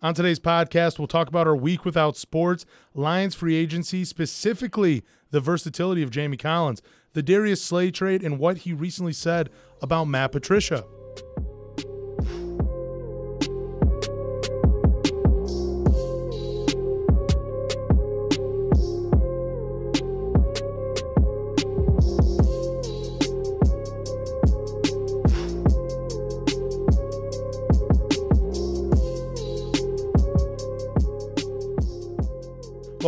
On today's podcast, we'll talk about our week without sports, Lions free agency, specifically the versatility of Jamie Collins, the Darius Slay trade, and what he recently said about Matt Patricia.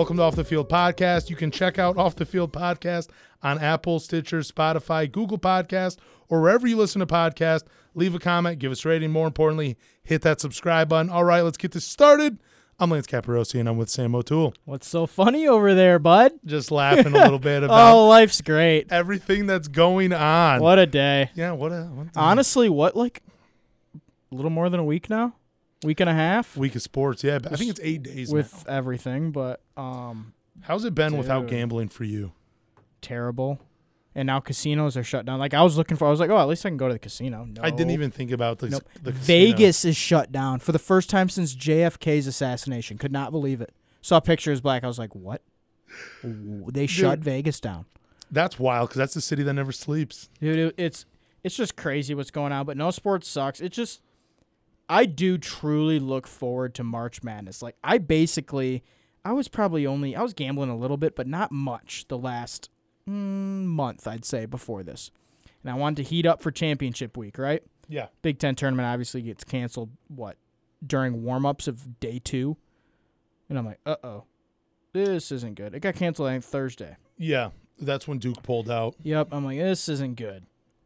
Welcome to Off the Field Podcast. You can check out Off the Field Podcast on Apple, Stitcher, Spotify, Google Podcast, or wherever you listen to podcasts. Leave a comment, give us a rating. More importantly, hit that subscribe button. All right, let's get this started. I'm Lance Caporossi, and I'm with Sam O'Toole. What's so funny over there, bud? Just laughing a little bit about Oh, life's great. everything that's going on. What a day. Yeah, what a what a Honestly, what like a little more than a week now? Week and a half week of sports. Yeah, but I think it's eight days with now. everything, but um How's it been without Dude. gambling for you? terrible. And now casinos are shut down. Like I was looking for I was like, "Oh, at least I can go to the casino." No. I didn't even think about the, Nope. the casino. Vegas is shut down for the first time since JFK's assassination. Could not believe it. Saw pictures black. I was like, "What?" They shut Vegas down. That's wild because that's the city that never sleeps. Dude, it- it's it's just crazy what's going on. But no sports sucks. It just I do truly look forward to March Madness. Like I basically, I was probably only I was gambling a little bit, but not much the last mm, month I'd say before this. And I wanted to heat up for championship week, right? Yeah. Big Ten tournament obviously gets canceled. What during warm ups of day two, and I'm like, uh oh, this isn't good. It got canceled I think Thursday. Yeah. That's when Duke pulled out. Yep, I'm like, this isn't good.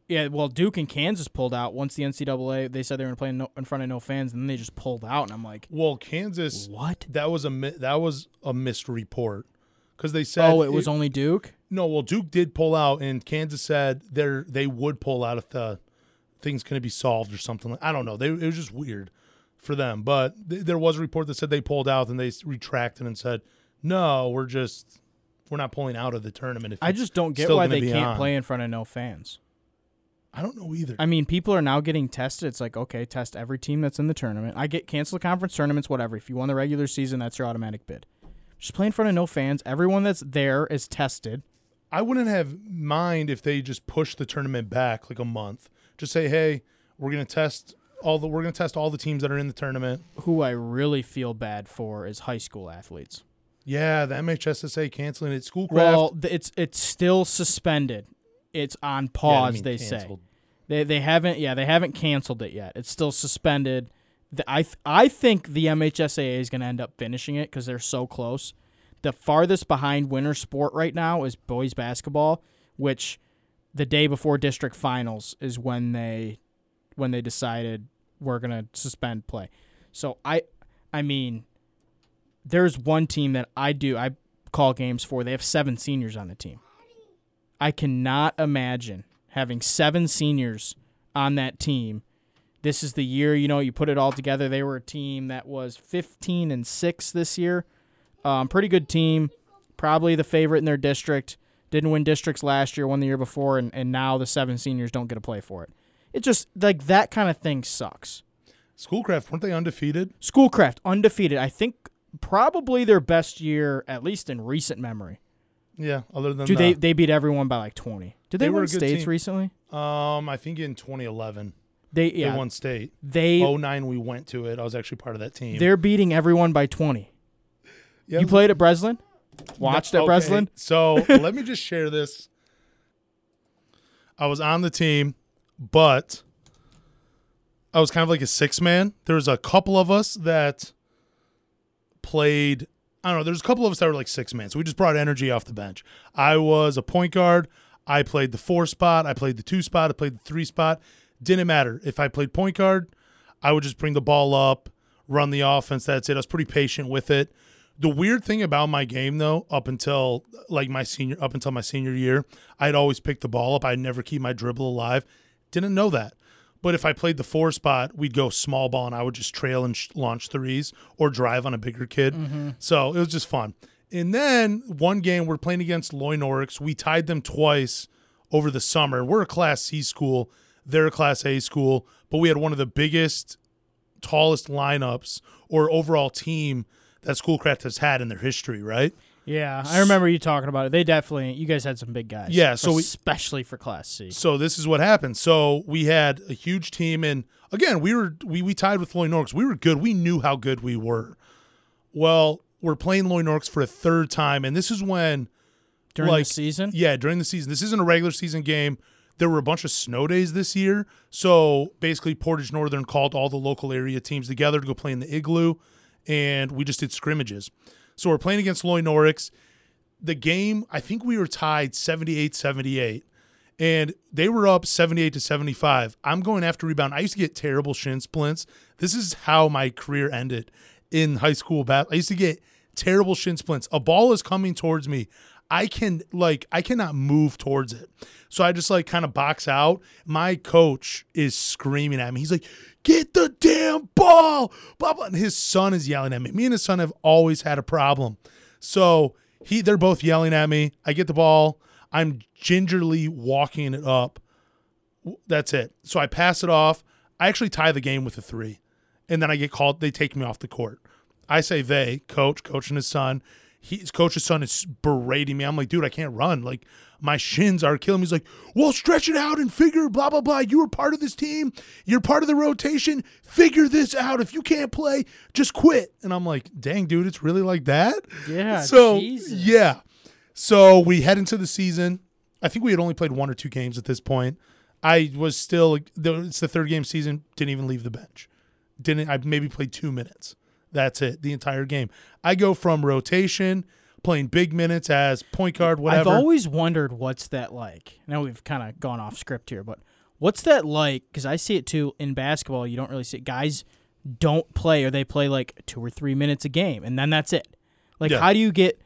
Yeah, well, Duke and Kansas pulled out once the NCAA. They said they were playing in, no, in front of no fans, and then they just pulled out, and I'm like, Well, Kansas what? that was a that was a missed report because they said Oh, it was only Duke. no. Well, Duke did pull out, and Kansas said they they would pull out if the thing's going to be solved or something. I don't know. They, it was just weird for them, but th- there was a report that said they pulled out, and they retracted and said, "No, we're just we're not pulling out of the tournament." If I just don't get why they can't on." play in front of no fans. I don't know either. I mean, people are now getting tested. It's like, okay, test every team that's in the tournament. I get cancel the conference tournaments, whatever. If you won the regular season, that's your automatic bid. Just play in front of no fans. Everyone that's there is tested. I wouldn't have mind if they just push the tournament back like a month. Just say, "Hey, we're going to test all the we're going to test all the teams that are in the tournament." Who I really feel bad for is high school athletes. Yeah, the MHSAA canceling it. Schoolcraft. Well, it's it's still suspended. It's on pause. mean they say they they haven't. Yeah, they haven't canceled it yet. It's still suspended. The, I th- I think the MHSAA is going to end up finishing it because they're so close. The farthest behind winter sport right now is boys basketball, which the day before district finals is when they when they decided we're going to suspend play. So I I mean there's one team that I do I call games for. They have seven seniors on the team. I cannot imagine having seven seniors on that team. This is the year, you know, you put it all together. They were a team that was 15 and 6 this year. Um, pretty good team. Probably the favorite in their district. Didn't win districts last year, won the year before, and, and now the seven seniors don't get to play for it. It just, like, that kind of thing sucks. Schoolcraft weren't they undefeated? Schoolcraft, undefeated. I think probably their best year, at least in recent memory. Yeah. Other than Dude, the, they, they beat everyone by like 20. Did they, They were win a good states team. recently? um, I think in 2011 They yeah. they won state. They 09 we went to it. I was actually part of that team. they're beating everyone by 20. Yeah, You played at Breslin? Watched at okay, Breslin? So let me just share this. I was on the team, but I was kind of like a six man. There was a couple of us that played. I don't know. There's a couple of us that were like six. So we just brought energy off the bench. I was a point guard. I played the four spot. I played the two spot. I played the three spot. Didn't matter. If I played point guard, I would just bring the ball up, run the offense. That's it. I was pretty patient with it. The weird thing about my game though, up until like my senior up until my senior year, I'd always pick the ball up. I'd never keep my dribble alive. Didn't know that. But if I played the four spot, we'd go small ball and I would just trail and sh- launch threes or drive on a bigger kid. Mm-hmm. So it was just fun. And then one game we're playing against Loy Norrix. We tied them twice over the summer. We're a Class C school. They're a Class A school, but we had one of the biggest tallest lineups or overall team that Schoolcraft has had in their history, right? Yeah, I remember you talking about it. They definitely, you guys had some big guys. Yeah, so we- especially for Class C. So this is what happened. So we had a huge team, and again, we were we we tied with Loy Norrix. We were good. We knew how good we were. Well, we're playing Loy Norrix for a third time, and this is when During like, the season, Yeah, during the season. This isn't a regular season game. There were a bunch of snow days this year. So basically, Portage Northern called all the local area teams together to go play in the igloo, and we just did scrimmages. So we're playing against Loy Norrix. The game, I think we were tied 78 78, and they were up 78 to 75. I'm going after rebound. I used to get terrible shin splints. This is how my career ended in high school. I used to get terrible shin splints. A ball is coming towards me. I can like I cannot move towards it. So I just like kind of box out. My coach is screaming at me. He's like, "Get the damn ball!" Blah blah. And his son is yelling at me. Me and his son have always had a problem. So he they're both yelling at me. I get the ball. I'm gingerly walking it up. That's it. So I pass it off. I actually tie the game with a three. And then I get called. They take me off the court. I say they, coach, coach and his son. He, his coach's son is berating me. I'm like, dude, I can't run. Like, my shins are killing me. He's like, well, stretch it out and figure, blah, blah, blah. You were part of this team. You're part of the rotation. Figure this out. If you can't play, just quit. And I'm like, dang, dude, it's really like that? Yeah, So, Jesus. yeah. So we head into the season. I think we had only played one or two games at this point. I was still, it's the third game season, didn't even leave the bench. Didn't, I maybe played two minutes. That's it, the entire game. I go from rotation, playing big minutes as point guard, whatever. I've always wondered what's that like. Now we've kind of gone off script here, but what's that like? Because I see it too in basketball. You don't really see it. Guys don't play, or they play like two or three minutes a game, and then that's it. Like, Yeah. how do you get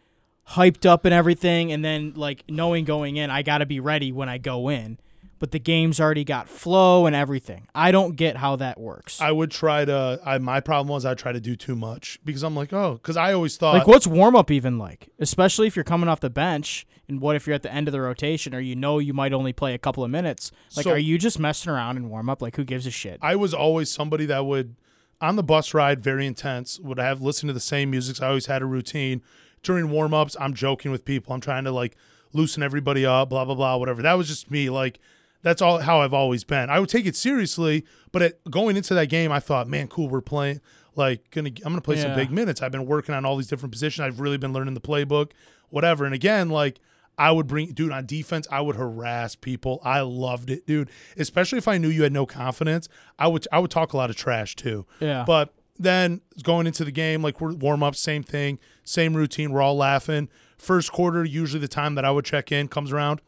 hyped up and everything, and then like knowing going in, I got to be ready when I go in, but the game's already got flow and everything. I don't get how that works. I would try to. I my problem was I try to do too much because I'm like, oh, because I always thought Like, what's warm up even like? Especially if you're coming off the bench, and what if you're at the end of the rotation, or you know you might only play a couple of minutes? Like, So- are you just messing around in warm up? Like, who gives a shit? I was always somebody that would on the bus ride, very intense, would have listened to the same music. So I always had a routine. During warm ups, I'm joking with people. I'm trying to like loosen everybody up, blah, blah, blah, whatever. That was just me. Like that's all how I've always been. I would take it seriously, but at, going into that game, I thought, man, cool, we're playing like gonna I'm gonna play some big minutes. I've been working on all these different positions. I've really been learning the playbook, whatever. And again, like I would bring dude on defense, I would harass people. I loved it, dude. Especially if I knew you had no confidence. I would I would talk a lot of trash too. Yeah. But then going into the game, like we're warm up, same thing, same routine. We're all laughing. First quarter, usually the time that I would check in comes around.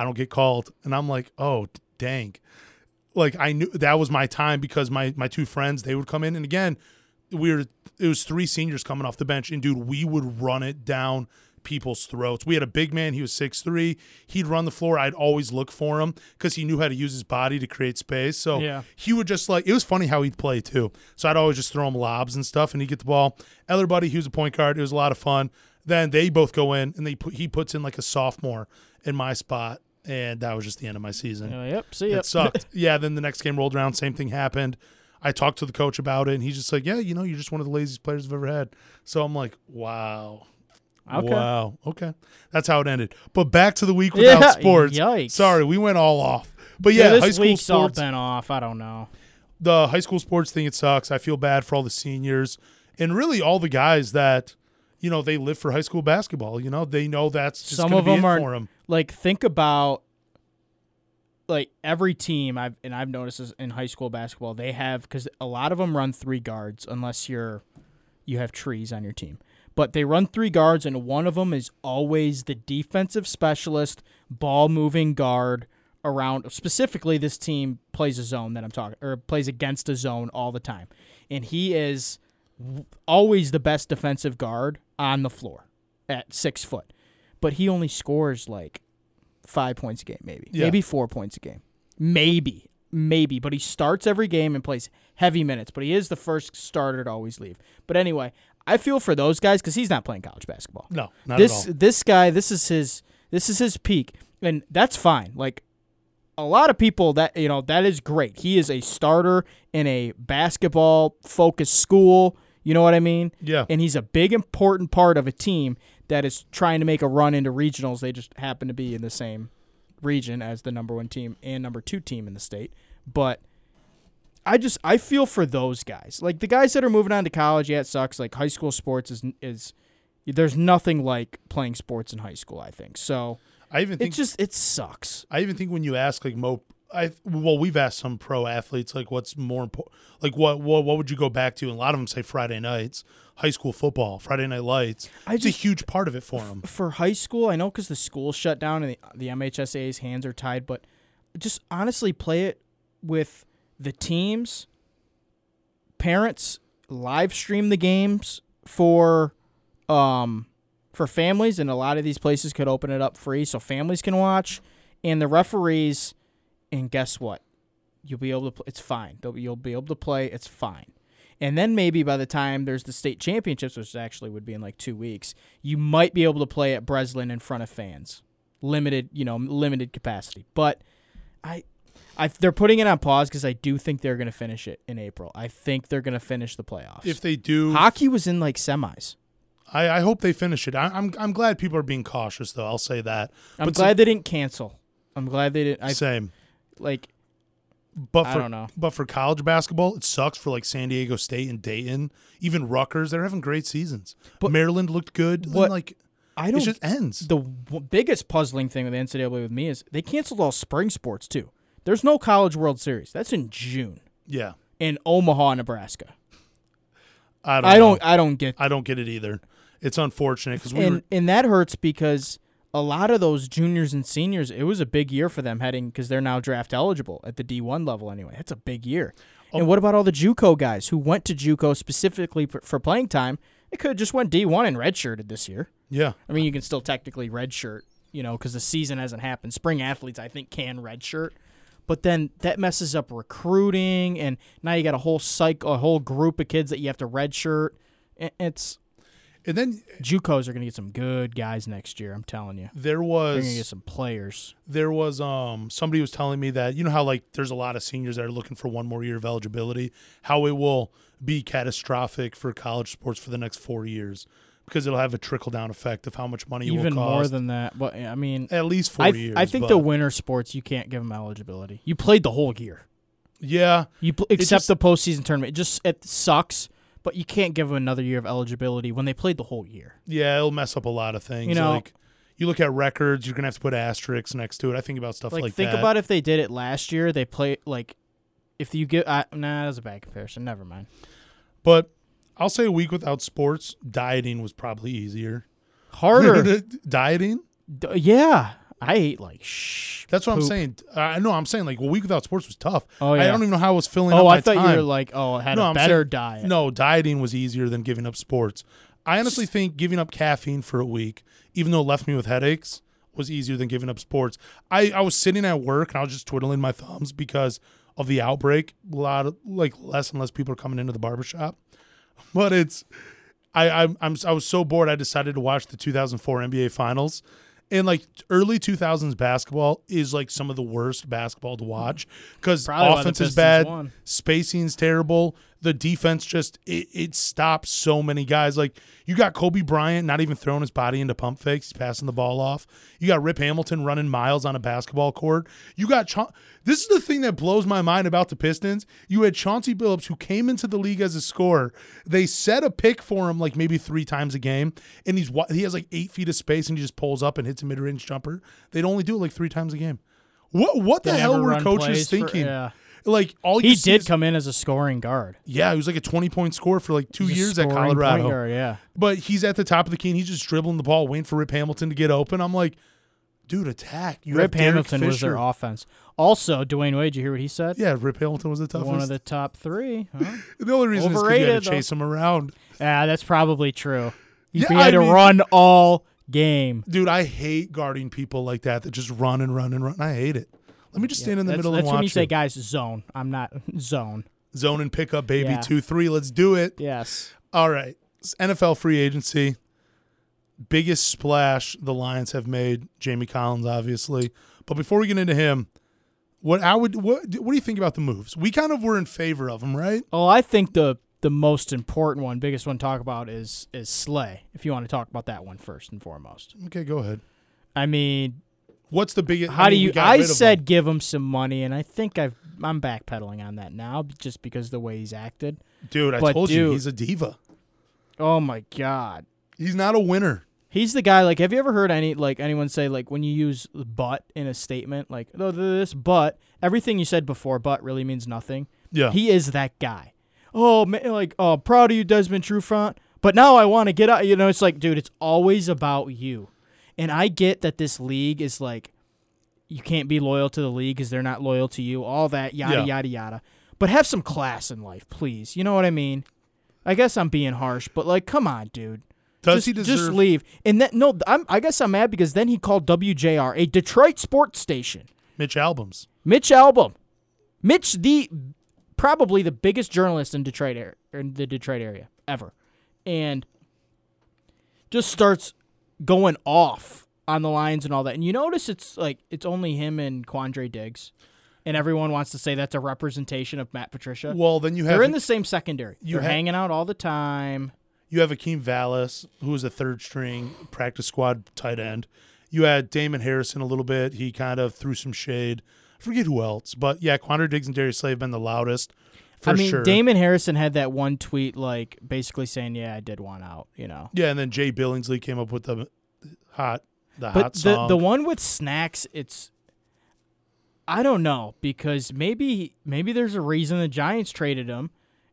I don't get called, and I'm like, oh dang. Like I knew that was my time because my my two friends they would come in, and again, we were it was three seniors coming off the bench, and dude, we would run it down people's throats. We had a big man, he was six three. He'd run the floor. I'd always look for him because he knew how to use his body to create space. So Yeah. he would just like it was funny how he'd play too. So I'd always just throw him lobs and stuff, and he'd get the ball. Other buddy, he was a point guard. It was a lot of fun. Then they both go in, and they put he puts in like a sophomore in my spot, and that was just the end of my season. Uh, yep. See ya. It sucked. yeah. Then the next game rolled around, same thing happened. I talked to the coach about it, and he's just like, "Yeah, you know, you're just one of the laziest players I've ever had." So I'm like, "Wow." Okay. Wow. Okay. That's how it ended. But back to the week without Yeah, sports. yikes. Sorry, we went all off. But Yeah, yeah, this high school week's all sports. been off. I don't know. The high school sports thing, it sucks. I feel bad for all the seniors and really all the guys that, you know, they live for high school basketball. You know, they know that's just Some of be them are for 'em. like think about like every team I've and I've noticed this in high school basketball they have because a lot of them run three guards unless you're you have trees on your team but they run three guards and one of them is always the defensive specialist ball moving guard around specifically this team plays a zone that I'm talking or plays against a zone all the time and he is always the best defensive guard on the floor at six foot but he only scores like five points a game, maybe, Yeah. maybe four points a game, maybe, maybe. But he starts every game and plays heavy minutes. But he is the first starter to always leave. But anyway, I feel for those guys because he's not playing college basketball. No, not this at all. this guy, this is his this is his peak, and that's fine. Like a lot of people that you know that is great. He is a starter in a basketball focused school. You know what I mean? Yeah. And he's a big important part of a team that is trying to make a run into regionals. They just happen to be in the same region as the number one team and number two team in the state. But I just I feel for those guys. Like the guys that are moving on to college, yeah, it sucks. Like high school sports is is there's nothing like playing sports in high school, I think. So I even think it just it sucks. I even think when you ask like Mo, I well we've asked some pro athletes like what's more important, like what what what would you go back to? And a lot of them say Friday nights, high school football, Friday night lights. I it's just- a huge part of it for them. For high school, I know because the school shut down and the, the MHSA's hands are tied, but just honestly play it with the teams, parents, live stream the games for um for families and a lot of these places could open it up free so families can watch and the referees and guess what you'll be able to Play, it's fine be- you'll be able to play it's fine and then maybe by the time there's the state championships which actually would be in like two weeks you might be able to play at breslin in front of fans limited you know limited capacity but i I, they're putting it on pause because I do think they're going to finish it in April. I think they're going to finish the playoffs. If they do, Hockey was in like semis. I, I hope they finish it. I, I'm I'm glad people are being cautious though. I'll say that. I'm But glad they didn't cancel. I'm glad they didn't. I Same. Like. But I for don't know. but for college basketball, it sucks for like San Diego State and Dayton, even Rutgers. They're having great seasons. But- Maryland looked good. What- like I don't. It just ends. the w- biggest puzzling thing with the NCAA with me is they canceled all spring sports too. There's no College World Series. That's in June Yeah, in Omaha, Nebraska. I don't. I don't. know. I don't get. I don't get it either. It's unfortunate because we and were. and that hurts because a lot of those juniors and seniors, it was a big year for them heading because they're now draft eligible at the D1 level anyway. That's a big year. Oh. And what about all the JUCO guys who went to JUCO specifically for, for playing time? They could have just went D1 and redshirted this year. Yeah, I mean, you can still technically redshirt, you know, because the season hasn't happened. Spring athletes, I think, can redshirt, but then that messes up recruiting, and now you got a whole cycle, a whole group of kids that you have to redshirt. It's and then JUCOs are going to get some good guys next year. I'm telling you, there they're going to was get some players. there was um somebody was telling me that you know how like there's a lot of seniors that are looking for one more year of eligibility, how it will be catastrophic for college sports for the next four years because it'll have a trickle down effect of how much money it Even will more than that, but I mean, at least four I, years. I think the winter sports you can't give them eligibility. You played the whole year. yeah You pl- except just- the postseason tournament. It just it sucks, but you can't give them another year of eligibility when they played the whole year. yeah it'll mess up a lot of things. You know- like you look at records, you're gonna have to put asterisks next to it. I think about stuff Like, like, think that. about if they did it last year. They play like if you get uh, nah, that's a bad comparison. Never mind. But I'll say a week without sports, dieting was probably easier. Harder. dieting? D- yeah, I ate like shh. That's what I'm saying. I know I'm saying like a week without sports was tough. Oh, yeah. I don't even know how I was filling oh, up Oh, I thought time. you were like, oh, I had No, a I'm better saying- diet. No, dieting was easier than giving up sports. I honestly think giving up caffeine for a week, even though it left me with headaches, was easier than giving up sports. I, I was sitting at work and I was just twiddling my thumbs because of the outbreak. A lot of like less and less people are coming into the barbershop. But it's I I'm, I'm I was so bored I decided to watch the 2004 NBA finals. And like early 2000s basketball is like some of the worst basketball to watch mm-hmm. because the offense is bad, won. spacing's terrible. The defense just it, it stops so many guys. Like you got Kobe Bryant not even throwing his body into pump fakes, he's passing the ball off. You got Rip Hamilton running miles on a basketball court. You got Cha- this is the thing that blows my mind about the Pistons. You had Chauncey Billups who came into the league as a scorer. They set a pick for him like maybe three times a game, and he's he has like eight feet of space and he just pulls up and hits a mid range jumper. They'd only do it like three times a game. What what the They hell were coaches plays for- thinking? yeah. Like all you He did is- come in as a scoring guard. yeah, he was like a 20 point scorer for like two years at Colorado. guard, yeah. But he's at the top of the key and he's just dribbling the ball, waiting for Rip Hamilton to get open. I'm like, dude, attack. You Rip Hamilton was their offense. Also, Dwyane Wade, you hear what he said? Yeah, Rip Hamilton was the toughest. One of the top three. Huh? the only reason is 'cause you Overrated, had to chase him around. yeah, that's probably true. He, Yeah, he had I to mean- run all game. Dude, I hate guarding people like that that just run and run and run. I hate it. Let me just stand in the that's middle that's and when watch you say, guys, zone. I'm not zone. Zone and pick up, baby. Yeah. Two, three. Let's do it. Yes. All right. It's NFL free agency. Biggest splash the Lions have made. Jamie Collins, obviously. But before we get into him, what I would what what do you think about the moves? We kind of were in favor of them, right? Oh, I think the the most important one, biggest one to talk about is is Slay. If you want to talk about that one first and foremost. Okay, go ahead. I mean, What's the biggest? how I do mean, we you? I said give him some money, and I think I've I'm backpedaling on that now, just because of the way he's acted. dude. I but told you he's a diva. Oh my god. He's not a winner. He's the guy. Like, have you ever heard any like anyone say like when you use "but" in a statement, like "oh this but," everything you said before "but" really means nothing. Yeah. He is that guy. Oh man, like oh proud of you, Desmond Trufant. But now I want to get out. You know, it's like, dude, it's always about you. And I get that this league is like, you can't be loyal to the league because they're not loyal to you. All that yada Yeah. yada yada. But have some class in life, please. You know what I mean? I guess I'm being harsh, but like, come on, dude. Does just, he deserve? just leave? And that no, I'm, I guess I'm mad because then he called WJR, a Detroit sports station, Mitch Albom's. Mitch Albom, Mitch, the probably the biggest journalist in Detroit area, in the Detroit area ever, and just starts going off on the Lions and all that. And you notice it's like it's only him and Quandre Diggs, and everyone wants to say that's a representation of Matt Patricia. Well, then you have They're in the same secondary. you They're ha- hanging out all the time. you have Akeem Vallis, who is a third string practice squad tight end. You had Damon Harrison a little bit. He kind of threw some shade. I forget who else, but yeah, Quandre Diggs and Darius Slay have been the loudest for I mean, sure. Damon Harrison had that one tweet, like basically saying, "Yeah, I did want out," you know. yeah, and then Jay Billingsley came up with the hot, the But hot the song. the one with snacks, it's I don't know because maybe maybe there's a reason the Giants traded him,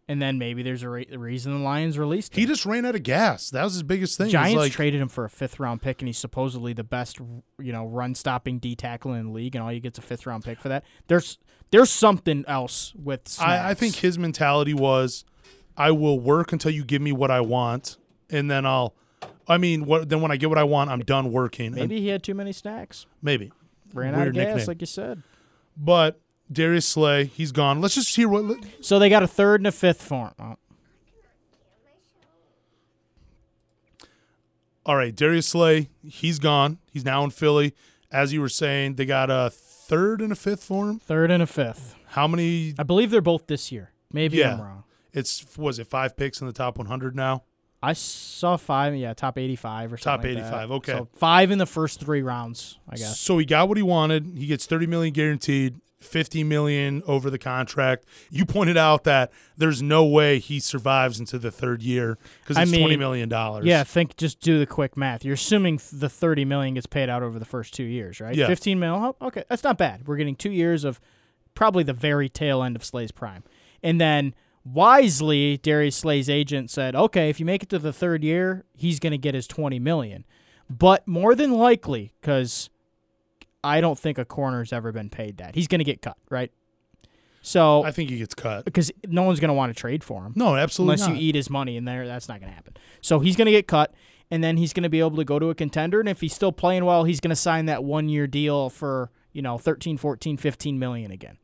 and then maybe there's a re- reason the Lions released him. he just ran out of gas. That was his biggest thing. Giants like, traded him for a fifth round pick, and he's supposedly the best, you know, run stopping D tackle in the league, and all you get's a fifth round pick for that. There's there's something else with. I, I think his mentality was, I will work until you give me what I want, and then I'll. I mean, what, then when I get what I want, I'm done working. And maybe he had too many snacks, maybe. ran out of Weird gas, nickname. like you said. But Darius Slay, he's gone. Let's just hear what. So they got a third and a fifth for him. Oh, All right, Darius Slay, he's gone. He's now in Philly. As you were saying, they got a third and a fifth for him. third and a fifth. How many? I believe they're both this year. Maybe yeah. I'm wrong. It's was it five picks in the top 100 now? I saw five, yeah, top 85 or Top something. like that. 85, okay. So five in the first three rounds, I guess. So he got what he wanted. He gets 30 million guaranteed, 50 million over the contract. You pointed out that there's no way he survives into the third year because I it's 20 mean, million dollars. Yeah, think just do the quick math. You're assuming the 30 million gets paid out over the first two years, right? Yeah. 15 mil. oh, Okay, that's not bad. We're getting two years of probably the very tail end of Slay's prime, and then wisely, Darius Slay's agent said, "Okay, if you make it to the third year, he's going to get his 20 million, but more than likely, because I don't think a corner's ever been paid that. He's going to get cut, right? So I think he gets cut. because no one's going to want to trade for him No, absolutely unless not. you eat his money, and there that's not going to happen. So he's going to get cut, and then he's going to be able to go to a contender, and if he's still playing well, he's going to sign that one year deal for you know 13, 14, 15 million again.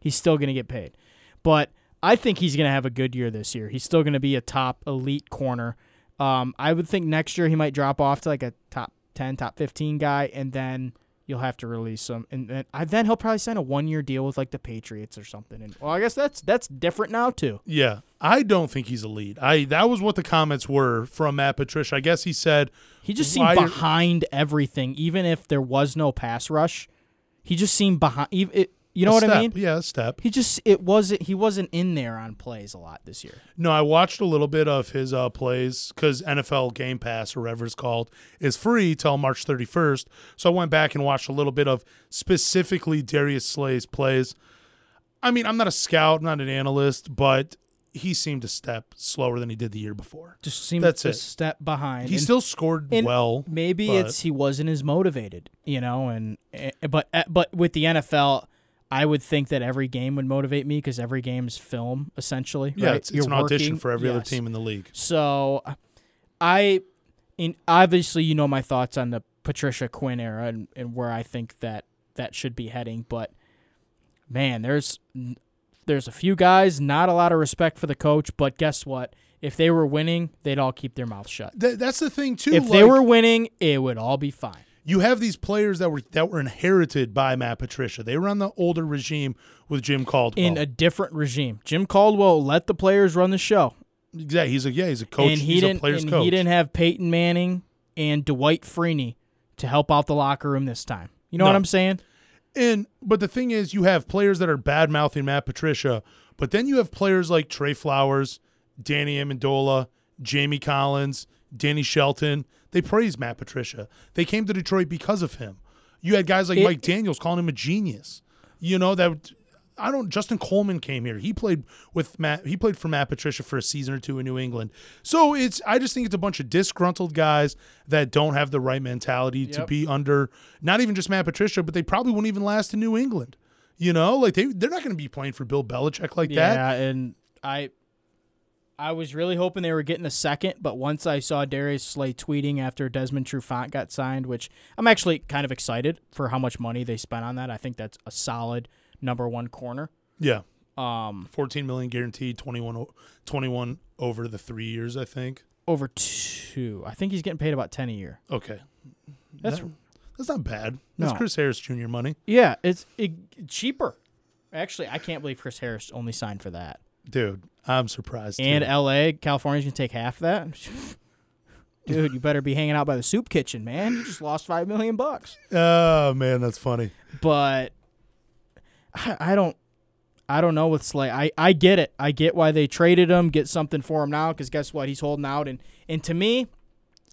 He's still going to get paid, but I think he's going to have a good year this year. He's still going to be a top elite corner. Um, I would think next year he might drop off to like a top ten, top fifteen guy, and then you'll have to release him, and then I, then he'll probably sign a one year deal with like the Patriots or something. And well, I guess that's that's different now too. Yeah, I don't think he's a lead. I that was what the comments were from Matt Patricia. I guess he said He just seemed behind everything, even if there was no pass rush. He just seemed behind. ev- It, you know what step. I mean? Yeah, a step. He just it wasn't. He wasn't in there on plays a lot this year. No, I watched a little bit of his uh, plays because NFL Game Pass or whatever it's called is free till March 31st. So I went back and watched a little bit of specifically Darius Slay's plays. I mean, I'm not a scout, I'm not an analyst, but he seemed a step slower than he did the year before. Just seemed That's a step behind. He And still scored and well. maybe it's he wasn't as motivated, you know. And eh, but eh, but with the NFL. I would think that every game would motivate me because every game's film essentially. Yeah, right? it's, it's You're an audition for every other team in the league. So, I, in obviously you know my thoughts on the Patricia Quinn era and, and where I think that that should be heading, but man, there's there's a few guys not a lot of respect for the coach, but guess what? If they were winning, they'd all keep their mouths shut. Th- that's the thing too. If they were winning, it would all be fine. You have these players that were that were inherited by Matt Patricia. They were on the older regime with Jim Caldwell. In a different regime, Jim Caldwell let the players run the show, Exactly. he's a yeah, he's a coach. and he he's didn't a player's and coach. he didn't have Peyton Manning and Dwight Freeney to help out the locker room this time. You know what I'm saying? And but the thing is, you have players that are bad mouthing Matt Patricia, but then you have players like Trey Flowers, Danny Amendola, Jamie Collins, Danny Shelton. They praised Matt Patricia. They came to Detroit because of him. You had guys like It- Mike Daniels calling him a genius. You know that I don't. Justin Coleman came here. He played with Matt. He played for Matt Patricia for a season or two in New England. So it's. I just think it's a bunch of disgruntled guys that don't have the right mentality to be under. Not even just Matt Patricia, but they probably won't even last in New England. You know, like they they're not going to be playing for Bill Belichick like that. Yeah, and I I was really hoping they were getting a second, but once I saw Darius Slay tweeting after Desmond Trufant got signed, which I'm actually kind of excited for how much money they spent on that. I think that's a solid number one corner. Yeah, Um, 14 million guaranteed, 21, o- 21 over the three years. I think. over two. I think he's getting paid about ten a year. Okay, That's That- that's not bad. That's No. Chris Harris Jr. money, yeah, it's it, cheaper. Actually, I can't believe Chris Harris only signed for that. Dude. I'm surprised. And too. L.A., California's gonna take half that. Dude, you better be hanging out by the soup kitchen, man. You just lost five million bucks. oh man, that's funny. But I, I don't, I don't know with Slay. I, I get it. I get why they traded him. Get something for him now because guess what? He's holding out. And and to me,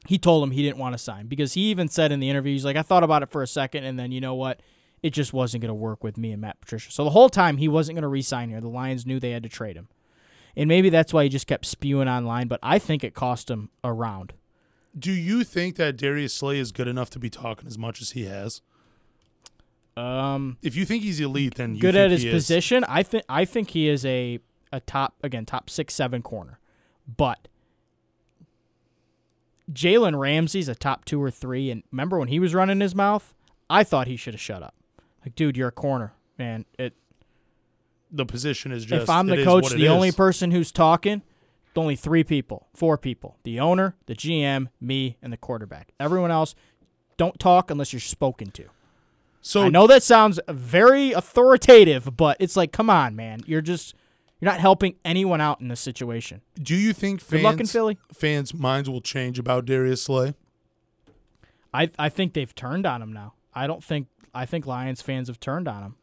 he told him he didn't want to sign because he even said in the interview, he's like, I thought about it for a second, and then you know what? It just wasn't going to work with me and Matt Patricia. So the whole time he wasn't going to re-sign here. The Lions knew they had to trade him, and maybe that's why he just kept spewing online. But I think it cost him a round. Do you think that Darius Slay is good enough to be talking as much as he has? Um, If you think he's elite, then you good at his position. I think I think he is a a top again top six seven corner, but Jalen Ramsey's a top two or three. And remember when he was running his mouth, I thought he should have shut up. Like, dude, you're a corner, man. It The position is just. if I'm the coach, the only is. person who's talking, only three people, four people: the owner, the GM, me, and the quarterback. Everyone else, don't talk unless you're spoken to. So I know that sounds very authoritative, but it's like, come on, man. You're just you're not helping anyone out in this situation. do you think Good luck in fans Philly. fans' minds will change about Darius Slay? I I think they've turned on him now. I don't think I think Lions fans have turned on him.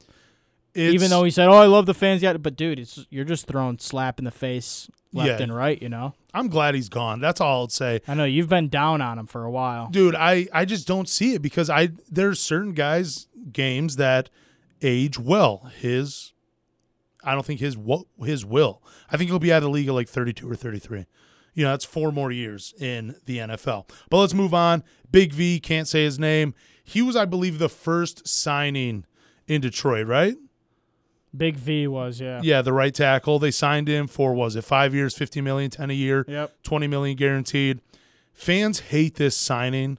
It's, Even though he said, "Oh, I love the fans," yet, but dude, it's you're just throwing slap in the face left Yeah. and right. You know. I'm glad he's gone. That's all I'll say. I know you've been down on him for a while. dude i i just don't see it because i there's certain guys games that age well his i don't think his wo- his will i think he'll be out of the league at like 32 or 33 you know that's four more years in the nfl but let's move on big v can't say his name he was i believe the first signing in detroit right Big V was yeah. yeah the right tackle they signed him for was it five years 50 million 10 a year Yep. 20 million guaranteed. Fans hate this signing.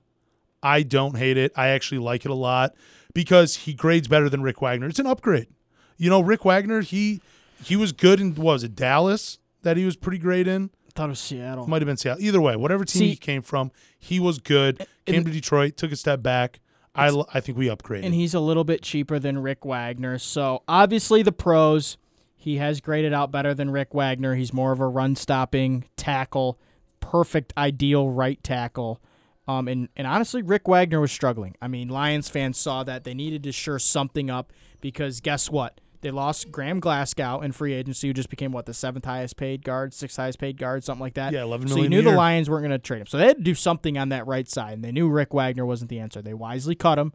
I don't hate it. I actually like it a lot because he grades better than Rick Wagner. It's an upgrade. You know, Rick Wagner, he he was good in was it, Dallas that he was pretty great in? Thought it was Seattle. Might have been Seattle. Either way, whatever team See- he came from, he was good. Came to Detroit, took a step back. I, l- I think we upgraded. and he's a little bit cheaper than Rick Wagner. So obviously the pros, he has graded out better than Rick Wagner. He's more of a run stopping tackle, perfect ideal right tackle. Um, and, and honestly, Rick Wagner was struggling. I mean, Lions fans saw that they needed to shore something up because guess what? They lost Graham Glasgow in free agency, who just became what the seventh highest paid guard, sixth highest paid guard, something like that. Yeah, 11 So you knew the year. Lions weren't going to trade him, so they had to do something on that right side, and they knew Rick Wagner wasn't the answer. They wisely cut him.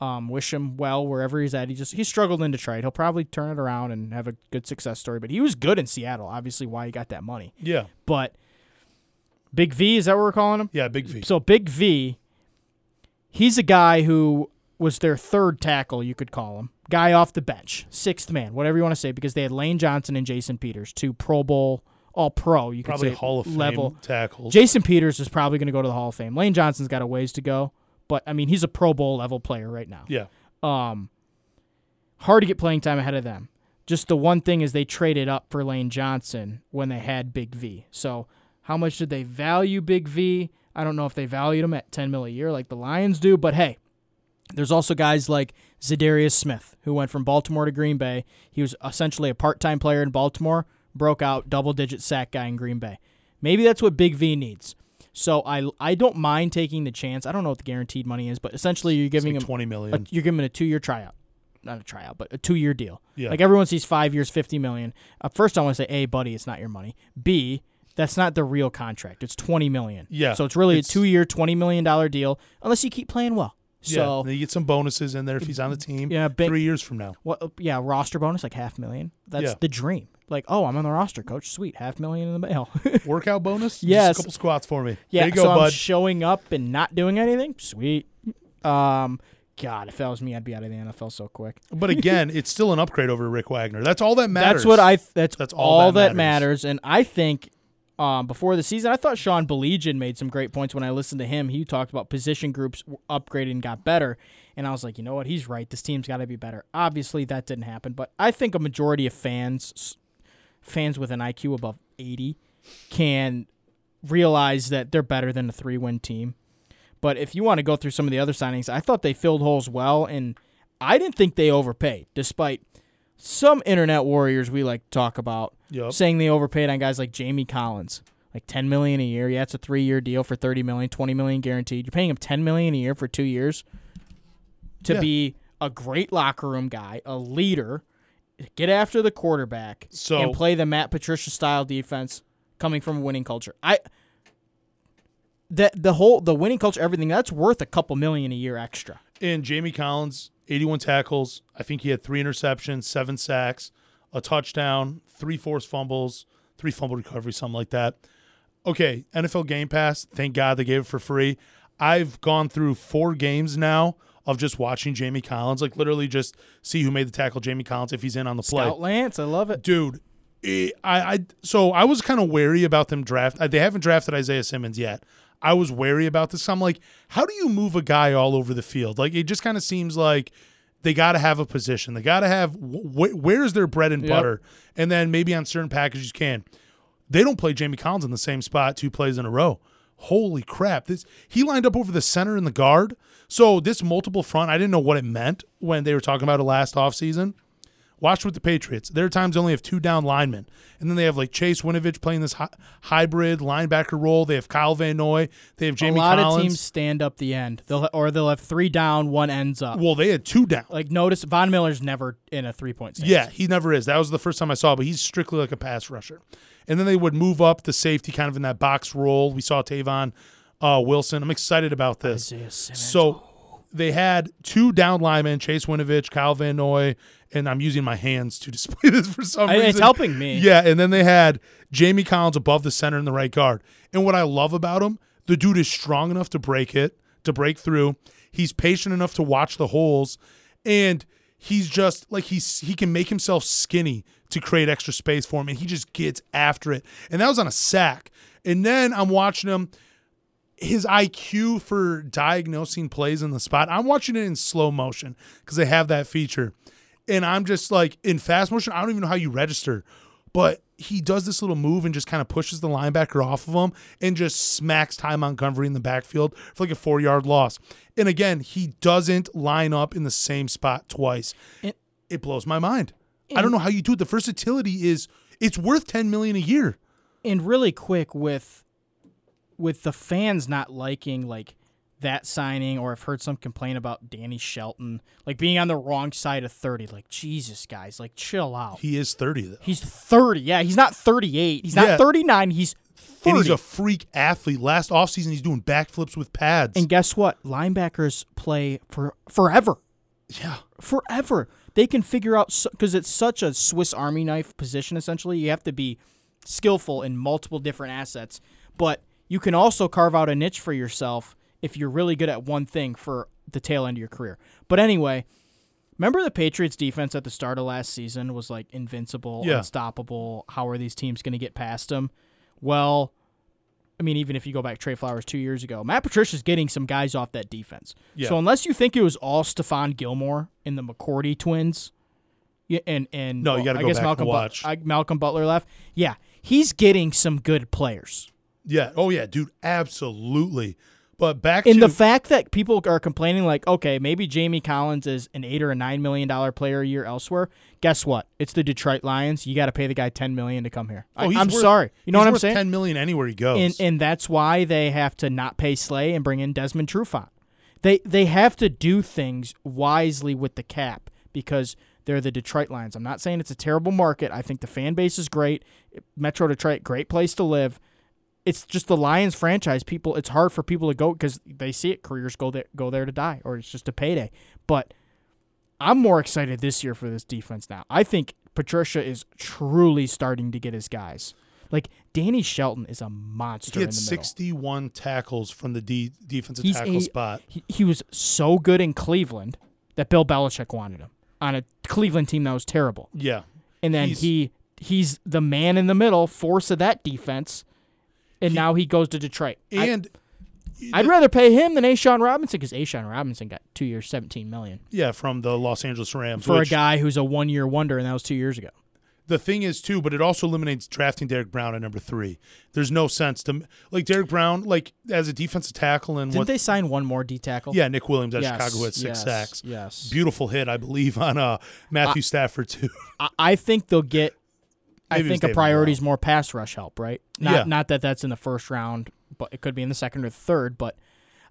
Um, wish him well wherever he's at. He just he struggled in Detroit. He'll probably turn it around and have a good success story. But he was good in Seattle. Obviously, why he got that money. yeah. But Big V is that what we're calling him? Yeah, big V. So Big V, he's a guy who was their third tackle, you could call him. Guy off the bench, sixth man, whatever you want to say, because they had Lane Johnson and Jason Peters, two Pro Bowl, all pro, you could Probably say Hall of Fame level. tackles. Jason Peters is probably going to go to the Hall of Fame. Lane Johnson's got a ways to go, but I mean he's a Pro Bowl level player right now. yeah. Um, hard to get playing time ahead of them. Just the one thing is they traded up for Lane Johnson when they had Big V. So how much did they value Big V? I don't know if they valued him at 10 mil a year like the Lions do, but hey, there's also guys like Za'Darius Smith who went from Baltimore to Green Bay. He was essentially a part-time player in Baltimore, broke out double-digit sack guy in Green Bay. Maybe that's what Big V needs. So I I don't mind taking the chance. I don't know what the guaranteed money is, but essentially you're giving like him twenty a, you're giving him a two year tryout, not a tryout, but a two year deal. yeah. Like everyone sees five years, fifty million. Uh, first, I want to say, a buddy, it's not your money. B, that's not the real contract. It's twenty million. Yeah, So it's really it's- a two year, twenty million dollar deal, unless you keep playing well. Yeah. So Then you get some bonuses in there if he's on the team. yeah, big, Three years from now. what? Yeah, roster bonus like half million. That's Yeah. the dream. Like, oh, I'm on the roster, coach. Sweet, half million in the mail. Workout bonus? Yes. Couple squats for me. yeah, There you go, so bud. showing up and not doing anything. Sweet. Um, God, if that was me, I'd be out of the NFL so quick. but again, it's still an upgrade over Rick Wagner. That's all that matters. That's what I. That's, That's all all, that that, matters. And I think um, before the season, I thought Sean Belegian made some great points when I listened to him. He talked about position groups upgraded and got better. And I was like, you know what? He's right. This team's got to be better. Obviously, that didn't happen. But I think a majority of fans, fans with an IQ above 80, can realize that they're better than a three win team. But if you want to go through some of the other signings, I thought they filled holes well. And I didn't think they overpaid, despite some internet warriors we like to talk about Yup. saying they overpaid on guys like Jamie Collins, like ten million a year. Yeah, it's a three-year deal for thirty million, twenty million guaranteed. You're paying him ten million a year for two years to Yeah. be a great locker room guy, a leader, get after the quarterback, So- and play the Matt Patricia style defense, coming from a winning culture. I that the whole the winning culture, everything that's worth a couple million a year extra. And Jamie Collins, 81 tackles. I think he had three interceptions, seven sacks, a touchdown, three forced fumbles, three fumble recoveries, something like that. Okay, NFL Game Pass. Thank God they gave it for free. I've gone through four games now of just watching Jamie Collins, like literally just see who made the tackle, Jamie Collins, if he's in on the play. Scout Lance, I love it. dude. eh, I, I so I was kind of wary about them draft. uh, They haven't drafted Isaiah Simmons yet. I was wary about this. I'm like, how do you move a guy all over the field? Like it just kind of seems like they got to have a position. They got to have wh- where's their bread and Yep. butter, and then maybe on certain packages can. They don't play Jamie Collins in the same spot two plays in a row. Holy crap! This he lined up over the center and the guard. So this multiple front, I didn't know what it meant when they were talking about it last offseason. Watch with the Patriots. There are times they only have two down linemen, and then they have like Chase Winovich playing this hy- hybrid linebacker role. They have Kyle Van Noy. They have Jamie a lot Collins. of teams stand up the end. They'll or they'll have three down, one ends up. Well, they had two down. Like notice Von Miller's never in a three point stance. Yeah, he never is. That was the first time I saw, but he's strictly like a pass rusher. And then they would move up the safety kind of in that box role. We saw Tavon uh, Wilson. I'm excited about this. So they had two down linemen, Chase Winovich, Kyle Van Noy, and I'm using my hands to display this for some I- reason. it's helping me. Yeah, and then they had Jamie Collins above the center in the right guard. And what I love about him, the dude is strong enough to break it, to break through. He's patient enough to watch the holes, and he's just like he's he can make himself skinny to create extra space for him, and he just gets after it. And that was on a sack. And then I'm watching him his IQ for diagnosing plays in the spot. I'm watching it in slow motion because they have that feature. And I'm just like in fast motion, I don't even know how you register. But he does this little move and just kind of pushes the linebacker off of him and just smacks Ty Montgomery in the backfield for like a four yard loss. And again, he doesn't line up in the same spot twice. And- it blows my mind. I don't know how you do it. The versatility is it's worth 10 million a year. and really quick with with the fans not liking like that signing or I've heard some complain about Danny Shelton like being on the wrong side of 30 like Jesus guys like chill out. He is 30 though. He's 30. Yeah, he's not 38. He's Yeah. not 39. He's 30. And he's a freak athlete. Last offseason, he's doing backflips with pads. and guess what? Linebackers play for forever. yeah. forever. They can figure out because it's such a Swiss Army knife position. Essentially, you have to be skillful in multiple different assets, but you can also carve out a niche for yourself if you're really good at one thing for the tail end of your career. But anyway, remember the Patriots defense at the start of last season was like invincible, Yeah. unstoppable. How are these teams going to get past them? Well, I mean, even if you go back Trey Flowers two years ago, Matt Patricia's getting some guys off that defense. Yeah. So unless you think it was all Stephon Gilmore and the McCourty twins, yeah, and and No, you gotta I go guess back and Malcolm But- I- Malcolm Butler left. Yeah, he's getting some good players. Yeah. Oh, yeah, dude. Absolutely. But back in to the fact that people are complaining, like, okay, maybe Jamie Collins is an eight or a nine million dollar player a year elsewhere. Guess what? It's the Detroit Lions. You got to pay the guy ten million to come here. Oh, I'm worth- sorry. You know what I'm saying? Ten million anywhere he goes. and and that's why they have to not pay Slay and bring in Desmond Trufant. They they have to do things wisely with the cap because they're the Detroit Lions. I'm not saying it's a terrible market. I think the fan base is great. Metro Detroit, great place to live. It's just the Lions franchise. People, it's hard for people to go because they see it. Careers go there, go there to die, or it's just a payday. But I'm more excited this year for this defense now. I think Patricia is truly starting to get his guys. Like Danny Shelton is a monster he in had the middle. 61 tackles from the D, defensive He's tackle a- spot. He, he was so good in Cleveland that Bill Belichick wanted him on a Cleveland team that was terrible. Yeah. And then He's- he he's the man in the middle, force of that defense. And now he goes to Detroit. I, And I'd rather pay him than A'Shawn Robinson because A'Shawn Robinson got two years, seventeen million yeah, from the Los Angeles Rams. for which a guy who's a one year wonder, and that was two years ago. the thing is too, but it also eliminates drafting Derrick Brown at number three. There's no sense to like Derrick Brown, like as a defensive tackle and Didn't they sign one more D tackle? yeah, Nick Williams at Yes, Chicago had six yes, sacks. Yes. Beautiful hit, I believe, on uh, Matthew Stafford too. I, I think they'll get. I Maybe was think a priority is more pass rush help, right? Not Yeah. not that that's in the first round, but it could be in the second or third. But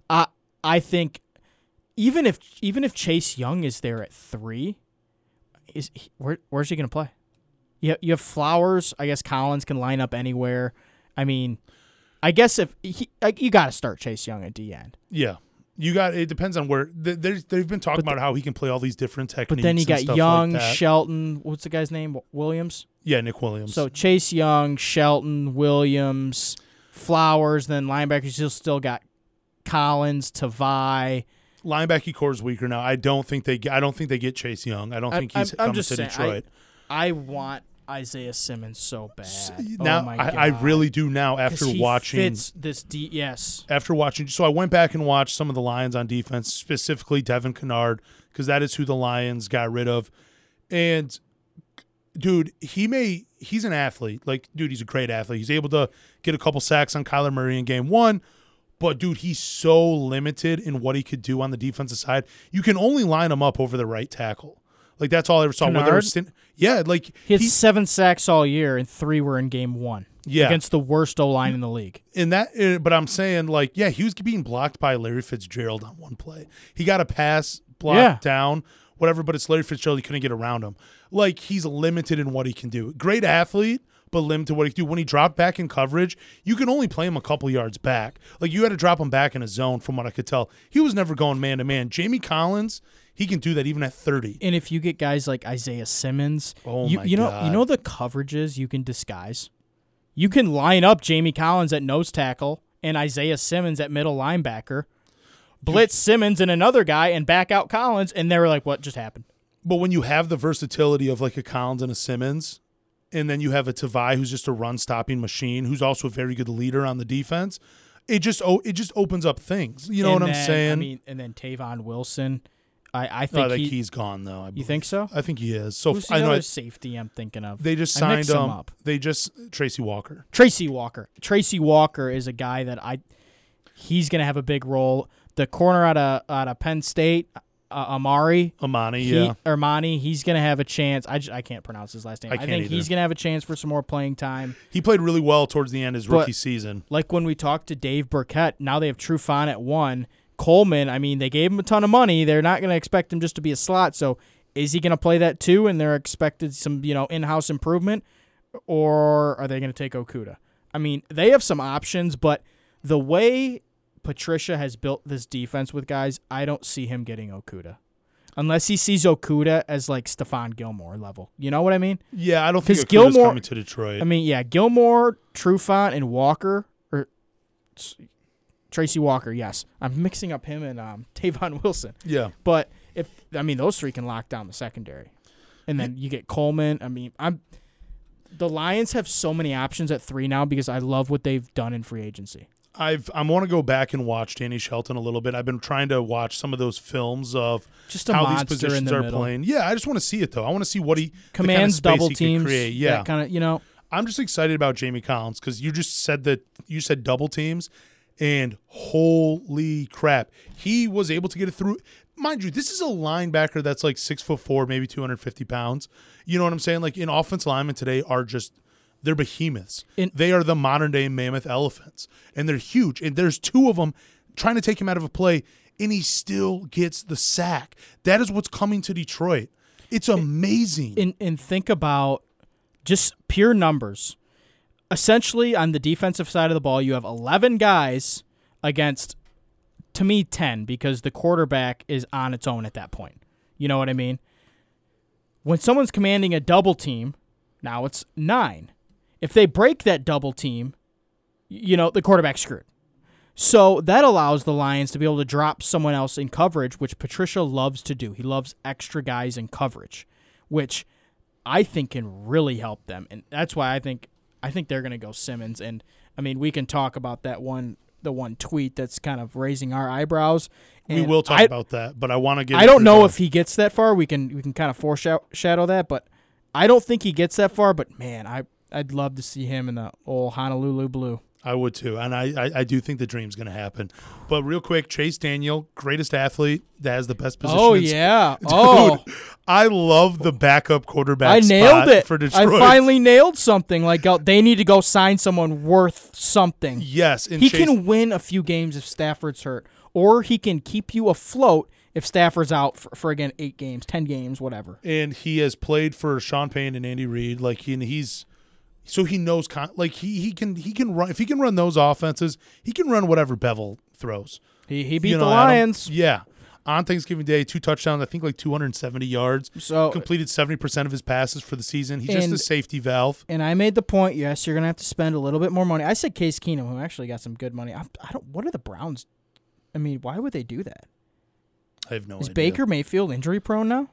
I I think even if even if Chase Young is there at three, is he, where where's he gonna play? You you have Flowers. I guess Collins can line up anywhere. I mean, I guess if he like, you got to start Chase Young at D end. Yeah. You got it depends on where there's they've been talking But about how he can play all these different techniques. But then you got Young, like. Shelton. What's the guy's name? Williams. Yeah, Nick Williams. So Chase Young, Shelton, Williams, Flowers, then linebackers. You still got Collins, Tavai. linebacker core is weaker now. I don't think they I don't think they get Chase Young. I don't I- think he's I'm- I'm coming just to saying, I- Detroit. I want Isaiah Simmons so bad. Oh now oh my I, I really do now after watching fits this D. Yes, after watching so I went back and watched some of the Lions on defense, specifically Devin Kennard, because that is who the Lions got rid of. And dude, he may he's an athlete. Like, dude, he's a great athlete. He's able to get a couple sacks on Kyler Murray in game one. But dude, he's so limited in what he could do on the defensive side. You can only line him up over the right tackle. Like that's all I ever saw. Whether Kennard? it's Stin- yeah, like he had he- seven sacks all year, and three were in game one. Yeah. against the worst O line in the league. in that uh, but i'm saying like yeah he was being blocked by larry fitzgerald on one play he got a pass blocked Yeah. down whatever but it's larry fitzgerald he couldn't get around him. Like he's limited in what he can do. Great athlete but limited to what he can do. When he dropped back in coverage you can only play him a couple yards back. Like you had to drop him back in a zone from what i could tell. He was never going man to man jamie collins he can do that even at 30 And if you get guys like Isaiah Simmons, Oh you, my you know God. you know the coverages you can disguise. You can line up Jamie Collins at nose tackle and Isaiah Simmons at middle linebacker, blitz Simmons and another guy, and back out Collins, and they were like, "What just happened?" But when you have the versatility of like a Collins and a Simmons, and then you have a Tavai who's just a run stopping machine, who's also a very good leader on the defense, it just oh it just opens up things. You know And what I'm saying? I mean, and then Tavon Wilson, I I I think think he. he's gone though. I you think so? I think he is. So Who's the I know other safety I'm thinking of? they just signed um up. they just Tracy Walker. Tracy Walker. Tracy Walker is a guy that I he's gonna have a big role. The corner out of out of Penn State, uh, Amari. Amani, He, yeah. Armani, he's gonna have a chance. I, j- I can't pronounce his last name. I I, think either. he's gonna have a chance for some more playing time. He played really well towards the end of his But- rookie season. Like when we talked to Dave Birkett, now they have Trufant at one. Coleman, I mean, they gave him a ton of money. They're not gonna expect him just to be a slot. So is he gonna play that too? And they're expected some you know in house improvement, or are they gonna take Okudah? I mean, they have some options, but the way Patricia has built this defense with guys, I don't see him getting Okudah. Unless he sees Okudah as like Stephon Gilmore level. You know what I mean? Yeah, I don't think Okudah's Gilmore- coming to Detroit. I mean, yeah, Gilmore, Trufant, and Walker, or Tracy Walker, yes. I'm mixing up him and um, Tavon Wilson. yeah. But if I mean those three can lock down the secondary. And then you get Coleman. I mean, I'm the Lions have so many options at three now because I love what they've done in free agency. I've I want to go back and watch Danny Shelton a little bit. I've been trying to watch some of those films of Just how these positions the are middle. playing. Yeah, I just want to see it though. I want to see what he the kind of Commands double teams. create. Yeah, That kind of you know. I'm just excited about Jamie Collins because you just said that you said double teams, And holy crap, he was able to get it through. Mind you, this is a linebacker that's like six foot four, maybe 250 pounds. You know what I'm saying? Like in offense linemen today are just they're behemoths. In- they are the modern day mammoth elephants, and they're huge. And there's two of them trying to take him out of a play, and he still gets the sack. That is what's coming to Detroit. It's amazing. and and think about just pure numbers. Essentially, on the defensive side of the ball, you have 11 guys against, to me, 10 because the quarterback is on its own at that point. You know what I mean? When someone's commanding a double team, now it's nine. If they break that double team, you know, the quarterback's screwed. So that allows the Lions to be able to drop someone else in coverage, which Patricia loves to do. He loves extra guys in coverage, which I think can really help them. And that's why I think I think they're going to go Simmons. And I mean, we can talk about that one the one tweet that's kind of raising our eyebrows. we will talk I, about that, but I want to get. I don't know if he gets that far. We can we can kind of foreshadow that, but I don't think he gets that far. But man, I I'd love to see him in the old Honolulu blue. I would too, and I, I, I do think the dream's going to happen. But real quick, Chase Daniel, greatest athlete that has the best position. Oh yeah. Dude, oh, I love the backup quarterback. I nailed spot it. for I finally nailed something. Like uh, they need to go sign someone worth something. yes, He Chase, can win a few games if Stafford's hurt, or he can keep you afloat if Stafford's out for, for again eight games, ten games, whatever. and he has played for Sean Payton and Andy Reid. Like he, and he's so he knows con- like he he can he can run if he can run those offenses, he can run whatever Bevell throws. He he beat You the know, Adam? Lions. Yeah. On Thanksgiving Day, two touchdowns, I think like 270 yards. So uh, Completed 70% of his passes for the season. He's just a safety valve. and I made the point. Yes, you're gonna have to spend a little bit more money. I said Case Keenum, who actually got some good money. I, I don't. What are the Browns? I mean, why would they do that? I have no Is idea. Baker Mayfield injury prone now?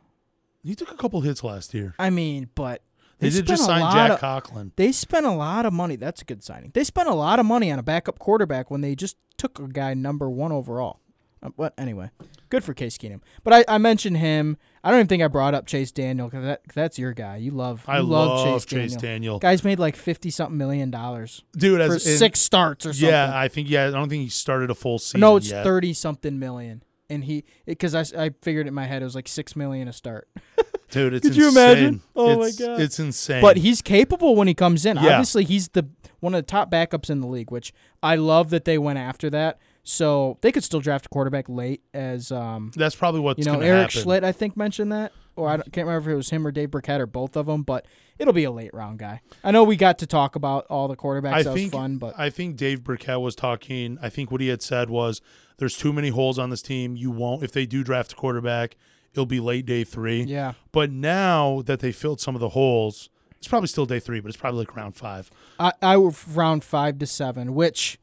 He took a couple hits last year. I mean, but They, they, did just sign Jack of, Conklin. They spent a lot of money. That's a good signing. They spent a lot of money on a backup quarterback when they just took a guy number one overall. Uh, but anyway, good for Case Keenum. But I, I mentioned him. I don't even think I brought up Chase Daniel because that, that's your guy. You love. You I love, love, Chase, Chase Daniel. Daniel. Guy's made like fifty something million dollars Dude, as for in- six starts or something. Yeah, I think yeah. I don't think he started a full season. no, it's yet. thirty something million. And he, because I, I figured in my head it was like six million a start. Dude, it's Could you insane. imagine? Oh my God. it's insane. But he's capable when he comes in. Yeah. Obviously, he's the one of the top backups in the league, which I love that they went after that. So they could still draft a quarterback late, as um, that's probably what's you know, Eric happen. Schlitt I think mentioned that, or I don't- can't remember if it was him or Dave Birkett or both of them, but it'll be a late round guy. I know we got to talk about all the quarterbacks. I that think was fun, but I think Dave Birkett was talking. I think what he had said was, "There's too many holes on this team. You won't if they do draft a quarterback. It'll be late day three. yeah, But now that they filled some of the holes, it's probably still day three, but it's probably like round five. I I round five to seven. Which,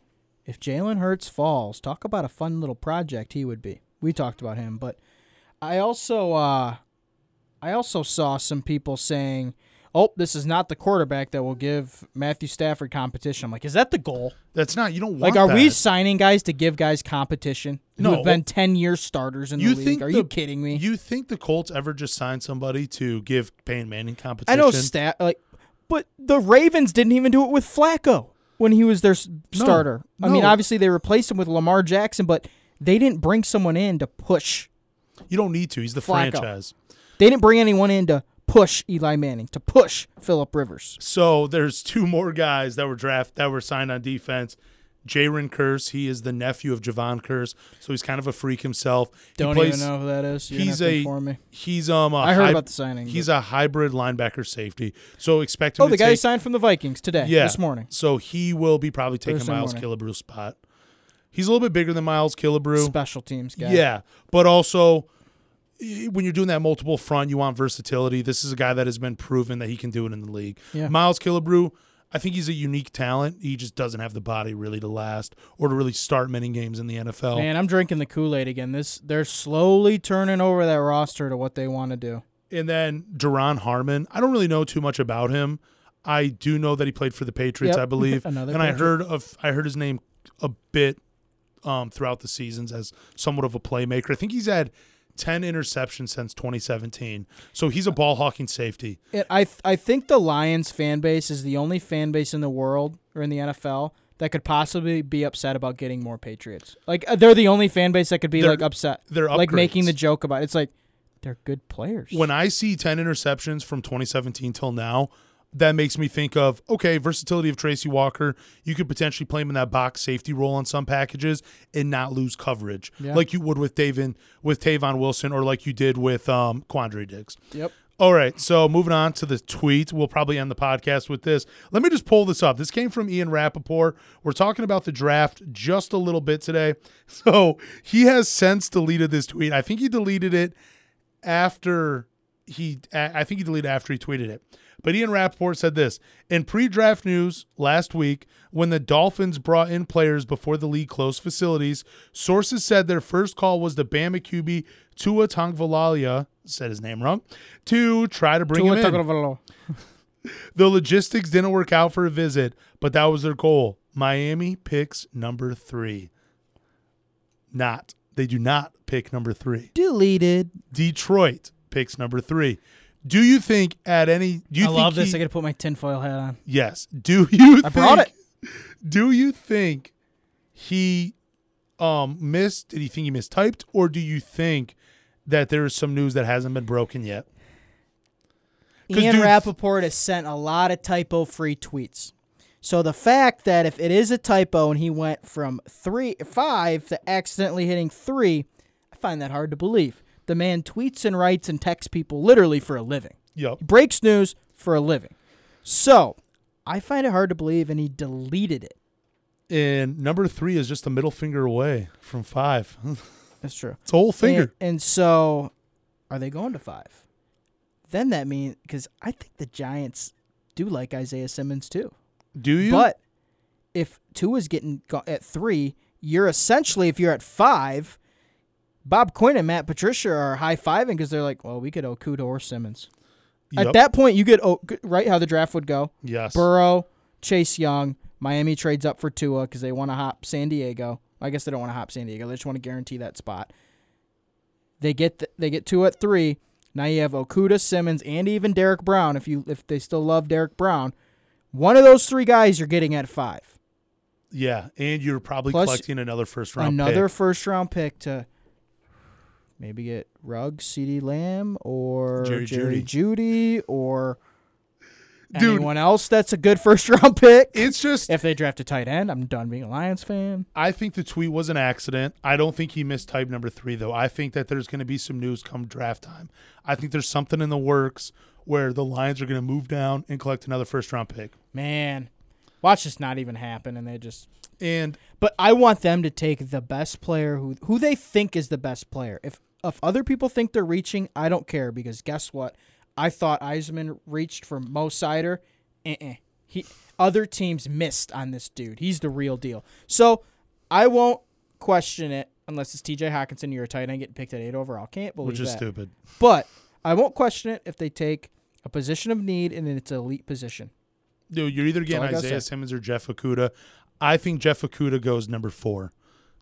if Jalen Hurts falls, talk about a fun little project he would be. We talked about him, but I also uh, I also saw some people saying, "Oh, this is not the quarterback that will give Matthew Stafford competition." I'm like, is that the goal? That's not. You don't Like, want are we signing guys to give guys competition who No. have been ten year starters in You the league? think Are the- you kidding me? You think the Colts ever just signed somebody to give Peyton Manning competition? I know stat like, but the Ravens didn't even do it with Flacco when he was their No, starter. I mean, obviously they replaced him with Lamar Jackson, but they didn't bring someone in to push. You don't need to. He's the Flacco. franchise. They didn't bring anyone in to push Eli Manning, to push Philip Rivers. So there's two more guys that were draft that were signed on defense. Jayron Kearse, he is the nephew of Jevon Kearse, so he's kind of a freak himself. Don't plays- even know who that is. You're he's gonna have to a-. He's um. A I heard hy- about the signing. He's but- a hybrid linebacker safety, so expect him oh, the guy take. signed from the Vikings today, yeah, this morning. So he will be probably taking Thursday Miles morning. Killebrew's spot. He's a little bit bigger than Miles Killebrew. Special teams guy. Yeah, but also when you're doing that multiple front, you want versatility. This is a guy that has been proven that he can do it in the league. Yeah. Miles Killebrew, I think he's a unique talent. He just doesn't have the body really to last or to really start many games in the NFL. Man, I'm drinking the Kool Aid again. This they're slowly turning over that roster to what they want to do. And then Duron Harmon, I don't really know too much about him. I do know that he played for the Patriots, Yep. I believe, Another and I heard of I heard his name a bit um, throughout the seasons as somewhat of a playmaker. I think he's had ten interceptions since 2017, so he's a ball hawking safety. It, I th- I think the Lions fan base is the only fan base in the world or in the NFL that could possibly be upset about getting more Patriots. Like uh, they're the only fan base that could be They're- like upset, They're like making the joke about. It. It's like they're good players. when I see 10 interceptions from 2017 till now, that makes me think of okay, versatility of Tracy Walker. You could potentially play him in that box safety role on some packages and not lose coverage, Yeah. like you would with Davin with Tavon Wilson or like you did with um, Quandre Diggs. yep. All right, so moving on to the tweet. We'll probably end the podcast with this. Let me just pull this up. This came from Ian Rapoport. We're talking about the draft just a little bit today. So he has since deleted this tweet. I think he deleted it after he, I I think he deleted it after he tweeted it. But Ian Rapoport said this in pre draft news last week when the Dolphins brought in players before the league closed facilities. Sources said their first call was to Bama QB Tua Tagovailoa, said his name wrong, to try to bring him in. The logistics didn't work out for a visit, but that was their goal. Miami picks number three. Not. They do not pick number three. Deleted. Detroit picks number three. Do you think at any? Do you I think love this. he- I got to put my tinfoil hat on. yes. Do you? I brought it. Do you think he um missed? Did he think he mistyped, or do you think that there is some news that hasn't been broken yet? Ian dude- Rapoport has sent a lot of typo free tweets. So the fact that if it is a typo and he went from three five to accidentally hitting three, I find that hard to believe. The man tweets and writes and texts people literally for a living. Yep. He breaks news for a living. So I find it hard to believe and he deleted it. And number three is just a middle finger away from five. That's true. it's a whole finger. And, and so, are they going to five? Then that means because I think the Giants do like Isaiah Simmons too. Do you? But if two is getting go- at three, you're essentially if you're at five. Bob Quinn and Matt Patricia are high fiving because they're like, well, we could Okudah or Simmons. Yep. At that point, you get o- right how the draft would go. yes. Burrow, Chase Young, Miami trades up for Tua because they want to hop San Diego. I guess they don't want to hop San Diego. They just want to guarantee that spot. They get th- they get Tua at three. Now you have Okudah, Simmons, and even Derrick Brown. If you if they still love Derrick Brown, one of those three guys you're getting at five. yeah, and you're probably Plus collecting another first round. Another pick. first round pick to maybe get Ruggs, CeeDee Lamb, or Jerry Jerry, Jeudy. Judy, or Dude. anyone else that's a good first round pick. It's just If they draft a tight end, I'm done being a Lions fan. I think the tweet was an accident. I don't think he missed type number three though. I think that there's going to be some news come draft time. I think there's something in the works where the Lions are going to move down and collect another first round pick. Man, watch this not even happen, and they just. And But I want them to take the best player who who they think is the best player. If if other people think they're reaching, I don't care because guess what? I thought Eisman reached for Mo Sider. Uh-uh. He other teams missed on this dude. He's the real deal. So I won't question it unless it's T.J. Hockenson. You're a tight end getting picked at eight overall. Can't believe which is that. stupid. But I won't question it if they take a position of need and then it's an elite position. Dude, you're either getting all I gotta Isaiah. Simmons or Jeff Okudah. I think Jeff Okudah goes number four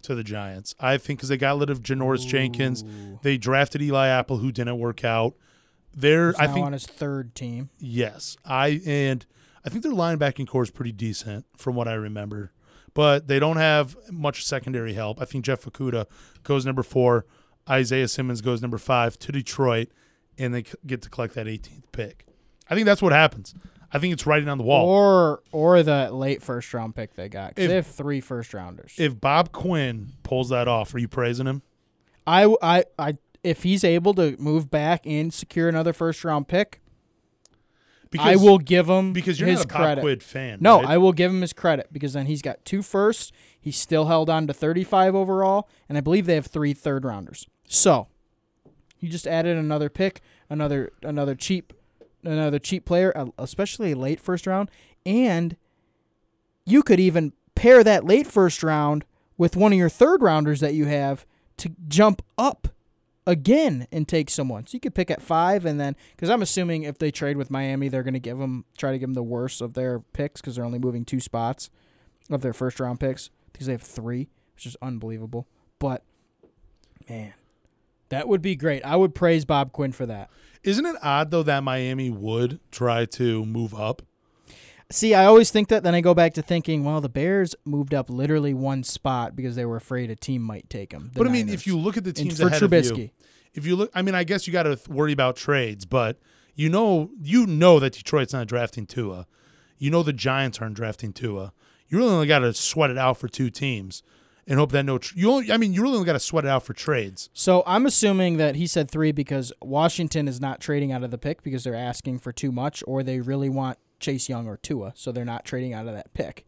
to the Giants. I think because they got rid of Janoris Jenkins, they drafted Eli Apple, who didn't work out. They're, I think, on his third team. Yes, I and I think their linebacking core is pretty decent from what I remember, but they don't have much secondary help. I think Jeff Okudah goes number four, Isaiah Simmons goes number five to Detroit, and they get to collect that 18th pick. I think that's what happens. I think it's writing on the wall. Or or the late first round pick they got. If- they have three first rounders. if Bob Quinn pulls that off, are you praising him? I, I, I, if he's able to move back and secure another first round pick, because, I will give him because you're his not a Bob credit. Quinn fan. No, right? I will give him his credit because then he's got two firsts. He's still held on to 35 overall, and I believe they have three third rounders. So, you just added another pick, another another cheap, another cheap player, uh, especially a late first round, and you could even pair that late first round with one of your third rounders that you have to jump up again and take someone. So you could pick at five, and then because I'm assuming if they trade with Miami, they're going to give them try to give them the worst of their picks because they're only moving two spots of their first round picks because they have three, which is unbelievable. But man, that would be great. I would praise Bob Quinn for that. Isn't it odd though that Miami would try to move up? See, I always think that. Then I go back to thinking, well, the Bears moved up literally one spot because they were afraid a team might take them. But I mean, if you look at the and teams for ahead Trubisky, of you, if you look, I mean, I guess you got to worry about trades, but you know, you know that Detroit's not drafting Tua. You know the Giants aren't drafting Tua. You really only got to sweat it out for two teams and hope that no. Tr- you, only, I mean, you really only got to sweat it out for trades. So I'm assuming that he said three because Washington is not trading out of the pick because they're asking for too much, or they really want Chase Young or Tua, so they're not trading out of that pick.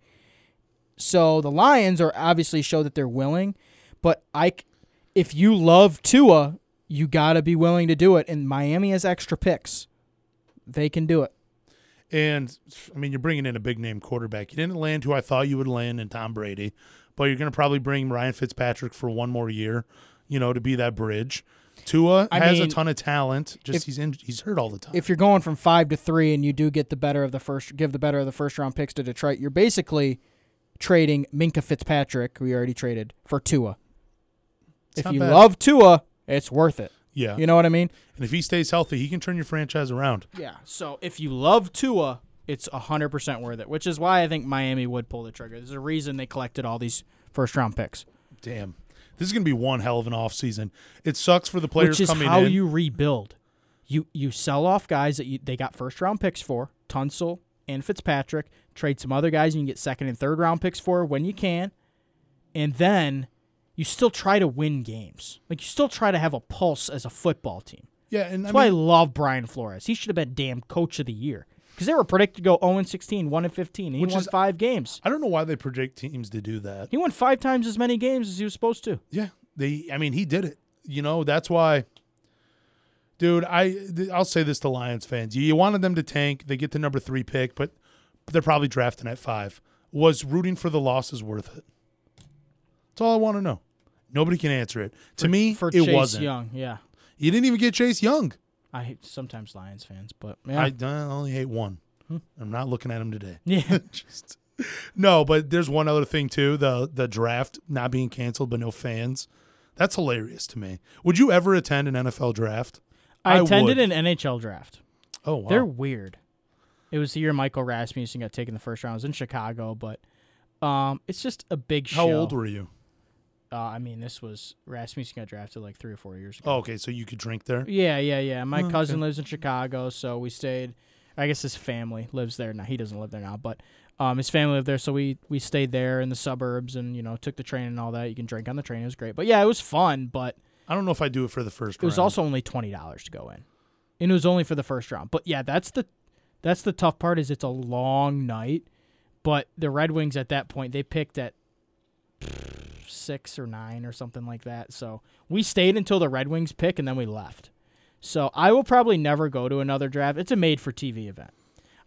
So the Lions are obviously show that they're willing, but I, if you love Tua, you got to be willing to do it. And Miami has extra picks; they can do it. And I mean, you're bringing in a big name quarterback. You didn't land who I thought you would land in Tom Brady, but you're going to probably bring Ryan Fitzpatrick for one more year, you know, to be that bridge. Tua I has mean, a ton of talent. Just if- he's in, he's hurt all the time. if you're going from five to three and you do get the better of the first, give the better of the first round picks to Detroit, you're basically trading Minkah Fitzpatrick, who you already traded, for Tua. It's if you bad. love Tua, it's worth it. yeah, You know what I mean? and if he stays healthy, he can turn your franchise around. Yeah. So if you love Tua, it's hundred percent worth it. Which is why I think Miami would pull the trigger. There's a reason they collected all these first round picks, Damn, this is going to be one hell of an offseason. It sucks for the players which is coming how in. you rebuild. You you sell off guys that you, they got first round picks for, Tunsil and Fitzpatrick. Trade some other guys and you can get second and third round picks for when you can, and then you still try to win games. Like you still try to have a pulse as a football team. yeah, and I That's why I love Brian Flores. He should have been damn coach of the year because they were predicted to go 0 16, 1 15. He Which won is- five games. I don't know why they predict teams to do that. He won five times as many games as he was supposed to. Yeah, they. I mean, he did it. You know, that's why. Dude, I I'll say this to Lions fans: you, wanted them to tank. They get the number three pick, but they're probably drafting at five. Was rooting for the losses worth it? That's all I want to know. Nobody can answer it. To me, for it Chase wasn't. Young, yeah. You didn't even get Chase Young. I hate sometimes Lions fans, but yeah, I, I only hate one. I'm not looking at him today. yeah. Just no, but there's one other thing too: the the draft not being canceled, but no fans. That's hilarious to me. Would you ever attend an NFL draft? I, I attended would. an NHL draft. Oh wow! They're weird. It was the year Michael Rasmussen got taken the first round. It was in Chicago, but um, it's just a big show. How show. old were you? Uh, I mean, this was Rasmussen got drafted like three or four years ago. Oh, okay, so you could drink there. Yeah, yeah, yeah. My Oh, cousin okay. lives in Chicago, so we stayed. I guess his family lives there now. He doesn't live there now, but um, his family lived there, so we we stayed there in the suburbs, and you know took the train and all that. You can drink on the train; it was great. But yeah, it was fun. But I don't know if I do it for the first. it was also only twenty dollars to go in, and it was only for the first round. But yeah, that's the that's the tough part is it's a long night. But the Red Wings at that point they picked at six or nine or something like that. So we stayed until the Red Wings pick and then we left. So I will probably never go to another draft. It's a made for TV event.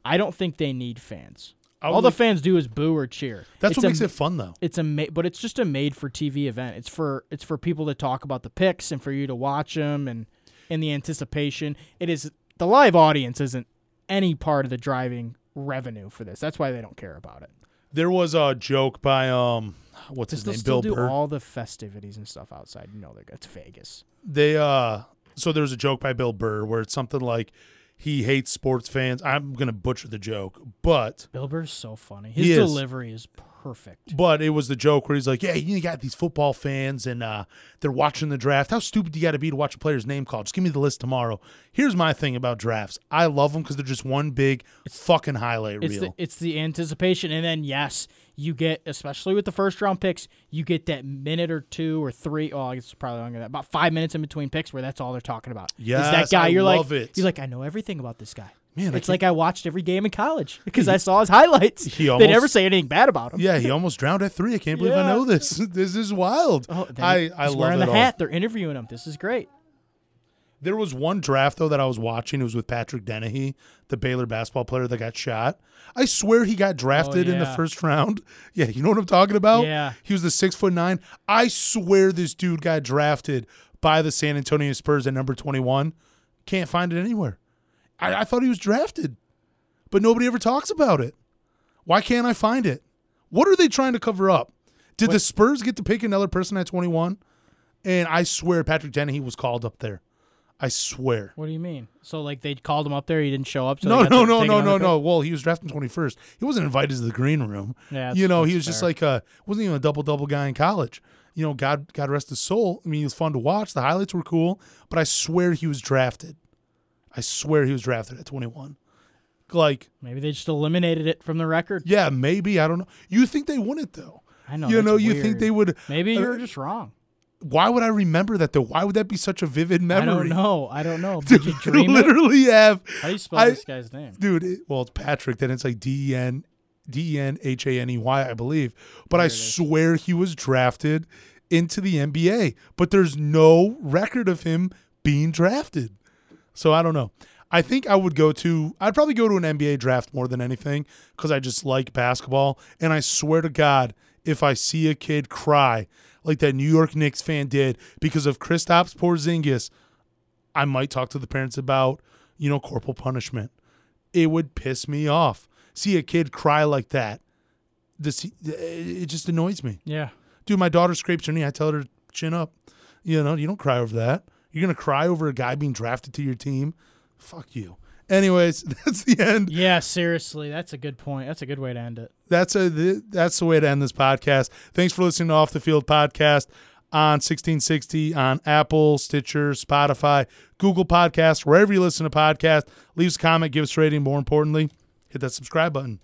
I don't think they need fans. All the fans do is boo or cheer. That's It's what a makes it fun, though. it's a ma- but it's just a made for TV event. It's for it's for people to talk about the picks and for you to watch them and in the anticipation. It is the live audience isn't any part of the driving revenue for this. That's why they don't care about it. There was a joke by um, what's his name, Bill do Burr. all the festivities and stuff outside. You know, they're it's Vegas. they uh, so there was a joke by Bill Burr where it's something like he hates sports fans. I'm gonna butcher the joke, but Bill Burr's so funny. He His is. delivery is perfect. But it was the joke where he's like, "Yeah, you got these football fans, and uh, they're watching the draft. How stupid do you got to be to watch a player's name called? Just give me the list tomorrow." Here's my thing about drafts: I love them because they're just one big fucking highlight It's reel. the it's the anticipation, and then yes, you get especially with the first round picks, you get that minute or two or three. Oh, I guess it's probably longer than that. About five minutes in between picks, where that's all they're talking about. is Yes, that guy? I you're love like, it. you're like, I know everything about this guy. Man, it's can't- like I watched every game in college because I saw his highlights. He they never say anything bad about him. yeah, he almost drowned at three. I can't believe I know this. This is wild. Oh, I I love wearing it the all. hat. They're interviewing him. This is great. There was one draft though that I was watching. It was with Patrick Dennehy, the Baylor basketball player that got shot. I swear he got drafted in the Oh, first round. Yeah, you know what I'm talking about? Yeah. He was the six foot nine. I swear this dude got drafted by the San Antonio Spurs at number 21. Can't find it anywhere. I, I thought he was drafted, but nobody ever talks about it. Why can't I find it? What are they trying to cover up? Did the Spurs get to pick another person at 21? And I swear Patrick Dennehy was called up there. I swear. What do you mean? So like they called him up there, he didn't show up. So No, no, no, no, no, no. Well, he was drafted twenty first. He wasn't invited to the green room. Yeah, you know, he was just like a wasn't even a double double guy in college. You know, God God rest his soul. I mean, he was fun to watch. The highlights were cool, but I swear he was drafted. I swear he was drafted at twenty one. Like, maybe they just eliminated it from the record. yeah, maybe I don't know. You think they wouldn't though? I know. you know, you weird. think they would? Maybe uh, you're just wrong. Why would I remember that though? Why would that be such a vivid memory? I don't know. I don't know. Did you To dream it? literally have How do you spell I- this guy's name? dude. It, well, it's Patrick. Then it's like D E N D E N H A N E Y, I believe. But I There it is. swear he was drafted into the NBA. But there's no record of him being drafted. So I don't know. I think I would go to. I'd probably go to an NBA draft more than anything because I just like basketball. And I swear to God, if I see a kid cry like that New York Knicks fan did because of Kristaps Porzingis, I might talk to the parents about you know corporal punishment. It would piss me off. See a kid cry like that. This it just annoys me. Yeah. Dude, my daughter scrapes her knee. I tell her chin up. You know, you don't cry over that. You're gonna cry over a guy being drafted to your team. Fuck you. Anyways, that's the end. Yeah, seriously, that's a good point. That's a good way to end it. That's a that's the way to end this podcast. Thanks for listening to Off the Field podcast on 1660 on Apple, Stitcher, Spotify, Google Podcasts, wherever you listen to podcasts. Leave us a comment, give us a rating. More importantly, hit that subscribe button.